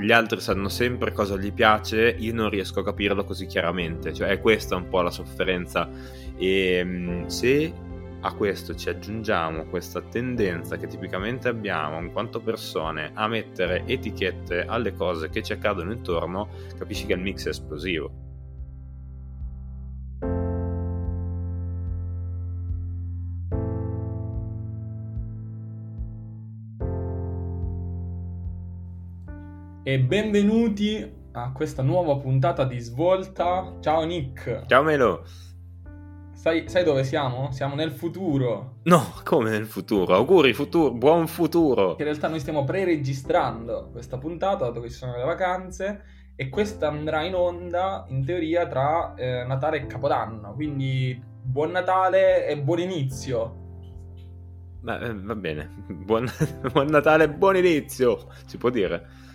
gli altri sanno sempre cosa gli piace, io non riesco a capirlo così chiaramente, cioè è questa un po' la sofferenza e mm, se a questo ci aggiungiamo questa tendenza che tipicamente abbiamo in quanto persone a mettere etichette alle cose che ci accadono intorno, capisci che il mix è esplosivo. E benvenuti a questa nuova puntata di Svolta. Ciao Nick. Ciao Melo. Sai, sai, dove siamo? Siamo nel futuro. No, come nel futuro? Auguri, futuro, buon futuro. In realtà noi stiamo pre-registrando questa puntata dove ci sono le vacanze e questa andrà in onda in teoria tra eh, Natale e Capodanno. Quindi buon Natale e buon inizio. Beh, eh, va bene, buon, buon Natale e buon inizio, si può dire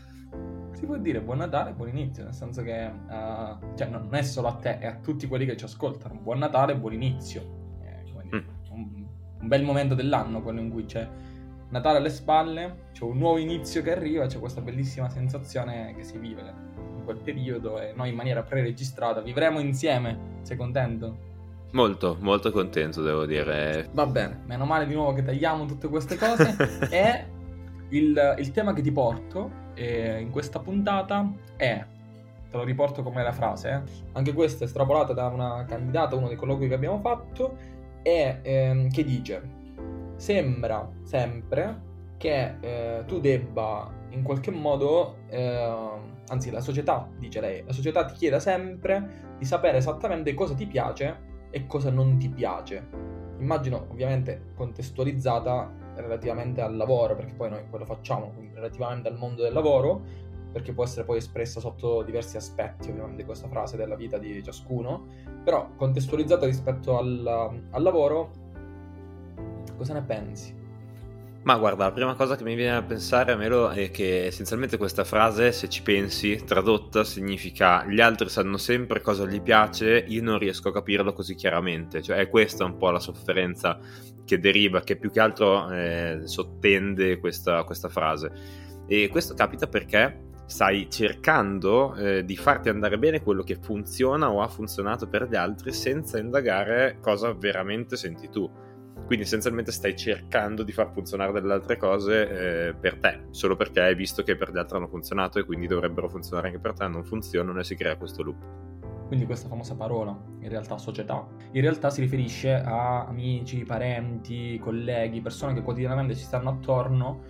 si può dire buon Natale, buon inizio, nel senso che uh, cioè, non è solo a te, è a tutti quelli che ci ascoltano. Buon Natale, buon inizio. Eh, mm. un, un, bel momento dell'anno, quello in cui c'è Natale alle spalle, c'è un nuovo inizio che arriva, c'è questa bellissima sensazione che si vive in quel periodo e noi in maniera pre-registrata vivremo insieme. Sei contento? Molto, molto contento, devo dire. Va bene, meno male di nuovo che tagliamo tutte queste cose. e il, il tema che ti porto eh, in questa puntata è, te lo riporto come la frase, eh? anche questa è estrapolata da una candidata, uno dei colloqui che abbiamo fatto, è ehm, che dice, sembra sempre che eh, tu debba in qualche modo, eh, anzi la società, dice lei, la società ti chieda sempre di sapere esattamente cosa ti piace e cosa non ti piace. Immagino ovviamente contestualizzata relativamente al lavoro, perché poi noi quello facciamo, relativamente al mondo del lavoro, perché può essere poi espressa sotto diversi aspetti, ovviamente, questa frase della vita di ciascuno, però contestualizzata rispetto al, al lavoro, cosa ne pensi? Ma guarda, la prima cosa che mi viene a pensare a Melo è che essenzialmente questa frase, se ci pensi, tradotta significa gli altri sanno sempre cosa gli piace, io non riesco a capirlo così chiaramente. Cioè è questa un po' la sofferenza che deriva, che più che altro eh, sottende questa, questa, frase. E questo capita perché stai cercando eh, di farti andare bene quello che funziona o ha funzionato per gli altri senza indagare cosa veramente senti tu quindi essenzialmente stai cercando di far funzionare delle altre cose eh, per te, solo perché hai visto che per gli altri hanno funzionato e quindi dovrebbero funzionare anche per te, non funzionano e si crea questo loop. Quindi questa famosa parola, in realtà società, in realtà si riferisce a amici, parenti, colleghi, persone che quotidianamente ci stanno attorno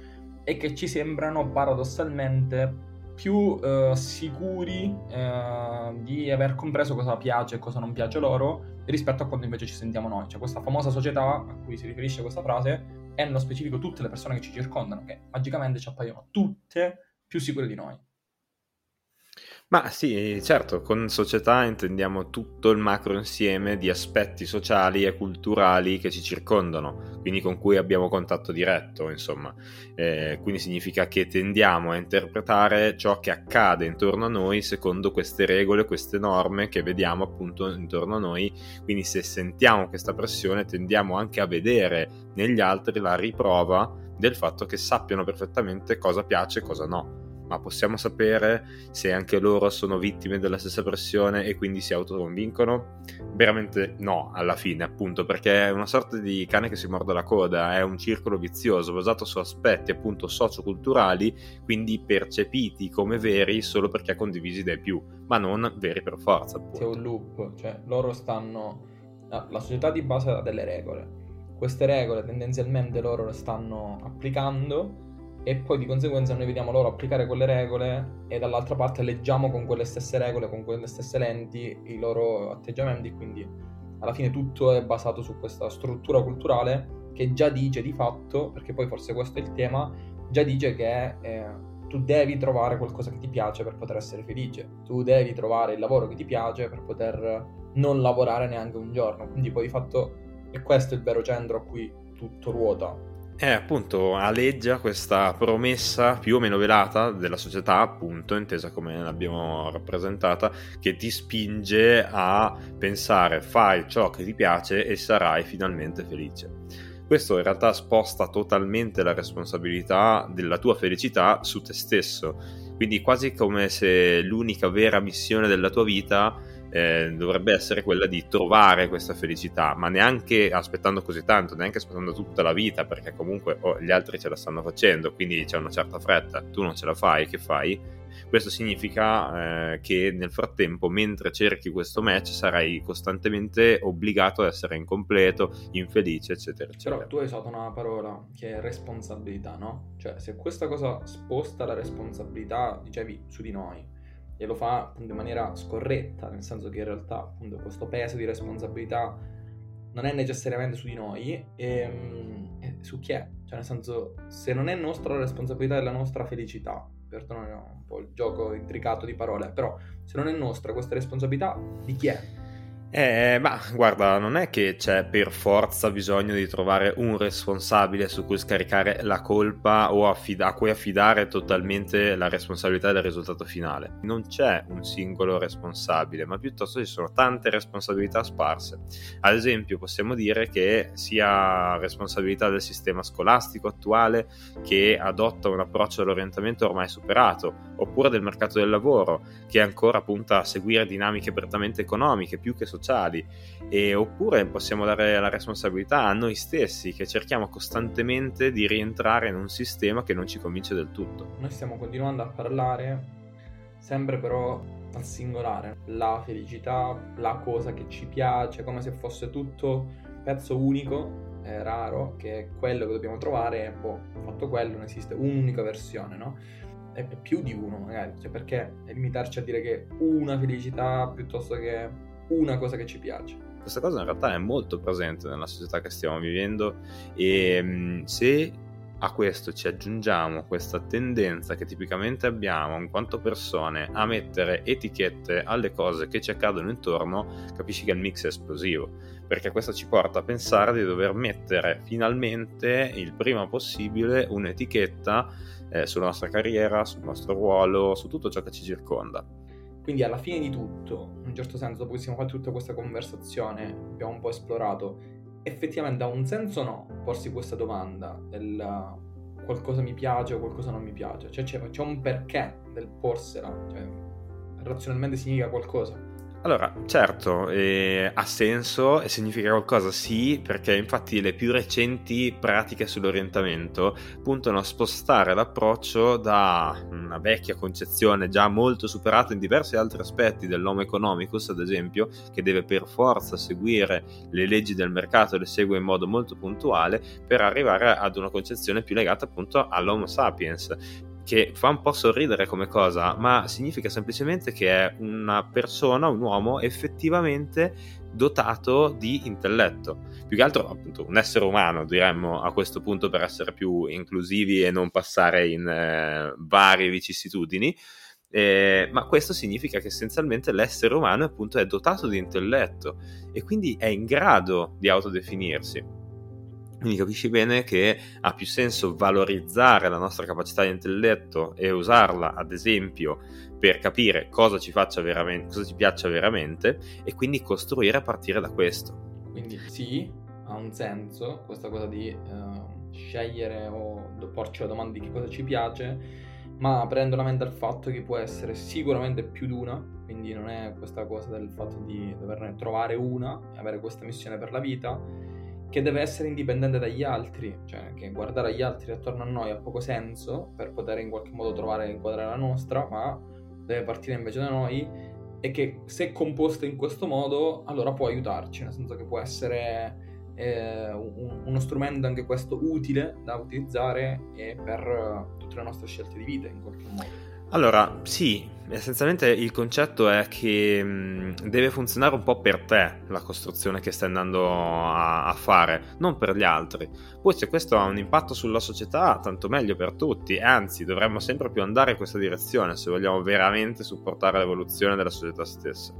e che ci sembrano paradossalmente più eh, sicuri eh, di aver compreso cosa piace e cosa non piace loro rispetto a quando invece ci sentiamo noi. Cioè questa famosa società a cui si riferisce questa frase è nello specifico tutte le persone che ci circondano, che magicamente ci appaiono tutte più sicure di noi. Ma sì, certo, con società intendiamo tutto il macro insieme di aspetti sociali e culturali che ci circondano, quindi con cui abbiamo contatto diretto, insomma. Eh, quindi significa che tendiamo a interpretare ciò che accade intorno a noi secondo queste regole, queste norme che vediamo appunto intorno a noi. Quindi se sentiamo questa pressione tendiamo anche a vedere negli altri la riprova del fatto che sappiano perfettamente cosa piace e cosa no ma possiamo sapere se anche loro sono vittime della stessa pressione e quindi si autoconvincono? Veramente no, alla fine, appunto, perché è una sorta di cane che si morde la coda, è un circolo vizioso basato su aspetti appunto socioculturali, quindi percepiti come veri solo perché condivisi dai più, ma non veri per forza. Appunto. C'è un loop, cioè loro stanno... La società di base ha delle regole, queste regole tendenzialmente loro le stanno applicando e poi di conseguenza noi vediamo loro applicare quelle regole e dall'altra parte leggiamo con quelle stesse regole, con quelle stesse lenti i loro atteggiamenti, quindi alla fine tutto è basato su questa struttura culturale che già dice di fatto, perché poi forse questo è il tema, già dice che eh, tu devi trovare qualcosa che ti piace per poter essere felice, tu devi trovare il lavoro che ti piace per poter non lavorare neanche un giorno, quindi poi di fatto è questo il vero centro a cui tutto ruota è appunto aleggia questa promessa più o meno velata della società, appunto, intesa come l'abbiamo rappresentata, che ti spinge a pensare fai ciò che ti piace e sarai finalmente felice. Questo in realtà sposta totalmente la responsabilità della tua felicità su te stesso, Quindi quasi come se l'unica vera missione della tua vita eh, dovrebbe essere quella di trovare questa felicità, ma neanche aspettando così tanto, neanche aspettando tutta la vita, perché comunque oh, gli altri ce la stanno facendo, quindi c'è una certa fretta, tu non ce la fai, che fai? Questo significa eh, che nel frattempo, mentre cerchi questo match, sarai costantemente obbligato ad essere incompleto, infelice, eccetera, eccetera. Però tu hai usato una parola che è responsabilità, no? Cioè, se questa cosa sposta la responsabilità, dicevi, su di noi, e lo fa appunto in maniera scorretta, nel senso che in realtà appunto questo peso di responsabilità non è necessariamente su di noi, e, ehm, e su chi è? Cioè nel senso, se non è nostra la responsabilità della nostra felicità, perdonate un po' il gioco intricato di parole, però se non è nostra questa responsabilità, di chi è? Eh, ma guarda, non è che c'è per forza bisogno di trovare un responsabile su cui scaricare la colpa o affida- a cui affidare totalmente la responsabilità del risultato finale. Non c'è un singolo responsabile, ma piuttosto ci sono tante responsabilità sparse. Ad esempio, possiamo dire che sia responsabilità del sistema scolastico attuale che adotta un approccio all'orientamento ormai superato, oppure del mercato del lavoro che ancora punta a seguire dinamiche prettamente economiche più che sociali sociali, e, oppure possiamo dare la responsabilità a noi stessi che cerchiamo costantemente di rientrare in un sistema che non ci convince del tutto. Noi stiamo continuando a parlare sempre però al singolare, la felicità, la cosa che ci piace, come se fosse tutto pezzo unico, raro, che è quello che dobbiamo trovare, boh, fatto quello, non esiste un'unica versione, no? È più di uno magari, cioè perché limitarci a dire che una felicità piuttosto che una cosa che ci piace. Questa cosa in realtà è molto presente nella società che stiamo vivendo e mm, se a questo ci aggiungiamo questa tendenza che tipicamente abbiamo in quanto persone a mettere etichette alle cose che ci accadono intorno, capisci che il mix è esplosivo, perché questo ci porta a pensare di dover mettere finalmente il prima possibile un'etichetta eh, sulla nostra carriera, sul nostro ruolo, su tutto ciò che ci circonda. Quindi alla fine di tutto, un certo senso, dopo che siamo fatti tutta questa conversazione, abbiamo un po' esplorato, effettivamente ha un senso o no porsi questa domanda del qualcosa mi piace o qualcosa non mi piace? Cioè c'è, c'è un perché del porsela, cioè razionalmente significa qualcosa. Allora, certo, eh, ha senso e significa qualcosa, sì, perché infatti le più recenti pratiche sull'orientamento puntano a spostare l'approccio da una vecchia concezione già molto superata in diversi altri aspetti dell'homo economicus, ad esempio, che deve per forza seguire le leggi del mercato, le segue in modo molto puntuale, per arrivare ad una concezione più legata appunto all'homo sapiens che fa un po' sorridere come cosa, ma significa semplicemente che è una persona, un uomo effettivamente dotato di intelletto. Più che altro, appunto, un essere umano, diremmo a questo punto per essere più inclusivi e non passare in eh, varie vicissitudini. Eh, ma questo significa che essenzialmente l'essere umano appunto è dotato di intelletto e quindi è in grado di autodefinirsi. Quindi capisci bene che ha più senso valorizzare la nostra capacità di intelletto e usarla, ad esempio, per capire cosa ci, faccia veramente, cosa ci piaccia veramente e quindi costruire a partire da questo. Quindi sì, ha un senso questa cosa di uh, scegliere o porci la domanda di che cosa ci piace, ma prendo la mente al fatto che può essere sicuramente più di una, quindi non è questa cosa del fatto di doverne trovare una e avere questa missione per la vita che deve essere indipendente dagli altri, cioè che guardare agli altri attorno a noi ha poco senso per poter in qualche modo trovare e inquadrare la nostra, ma deve partire invece da noi e che se composta in questo modo allora può aiutarci, nel senso che può essere eh, un, uno strumento anche questo utile da utilizzare per tutte le nostre scelte di vita in qualche modo. Allora, sì, essenzialmente il concetto è che mh, deve funzionare un po' per te la costruzione che stai andando a, fare, non per gli altri. Poi se questo ha un impatto sulla società, tanto meglio per tutti, anzi dovremmo sempre più andare in questa direzione se vogliamo veramente supportare l'evoluzione della società stessa.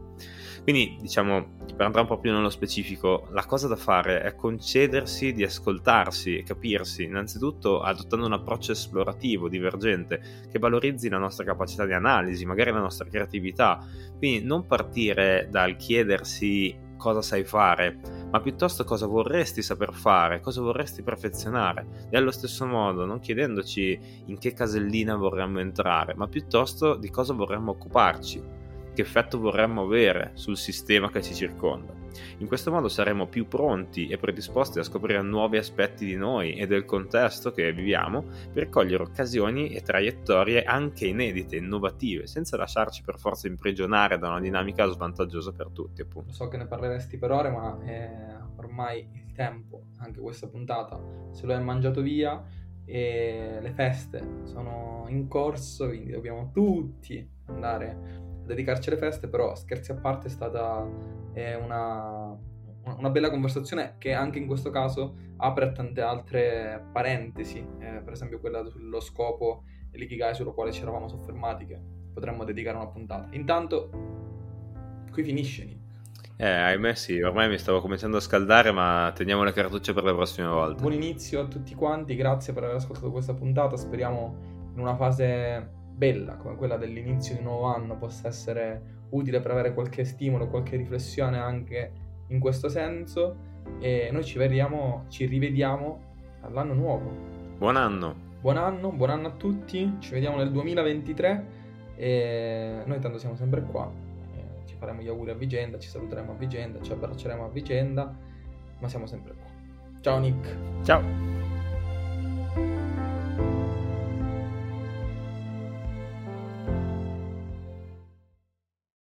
Quindi, diciamo, per andare un po' più nello specifico, la cosa da fare è concedersi di ascoltarsi e capirsi, innanzitutto adottando un approccio esplorativo, divergente, che valorizzi la nostra capacità di analisi, magari la nostra creatività. Quindi non partire dal chiedersi cosa sai fare, ma piuttosto cosa vorresti saper fare, cosa vorresti perfezionare. E allo stesso modo, non chiedendoci in che casellina vorremmo entrare, ma piuttosto di cosa vorremmo occuparci che effetto vorremmo avere sul sistema che ci circonda. In questo modo saremo più pronti e predisposti a scoprire nuovi aspetti di noi e del contesto che viviamo per cogliere occasioni e traiettorie anche inedite, innovative, senza lasciarci per forza imprigionare da una dinamica svantaggiosa per tutti. Appunto. So che ne parleresti per ore, ma è ormai il tempo, anche questa puntata, se lo è mangiato via e le feste sono in corso, quindi dobbiamo tutti andare dedicarci alle feste, però scherzi a parte è stata eh, una, una, bella conversazione che anche in questo caso apre a tante altre parentesi, eh, per esempio quella sullo scopo e l'ikigai sullo quale ci eravamo soffermati che potremmo dedicare una puntata. Intanto qui finisce. Eh, ahimè sì, ormai mi stavo cominciando a scaldare, ma teniamo le cartucce per le prossime volte. Buon inizio a tutti quanti, grazie per aver ascoltato questa puntata, speriamo in una fase bella come quella dell'inizio di un nuovo anno possa essere utile per avere qualche stimolo, qualche riflessione anche in questo senso e noi ci vediamo, ci rivediamo all'anno nuovo. Buon anno! Buon anno, buon anno a tutti, ci vediamo nel 2023 e noi tanto siamo sempre qua, eh, ci faremo gli auguri a vicenda, ci saluteremo a vicenda, ci abbracceremo a vicenda, ma siamo sempre qua. Ciao Nick! Ciao!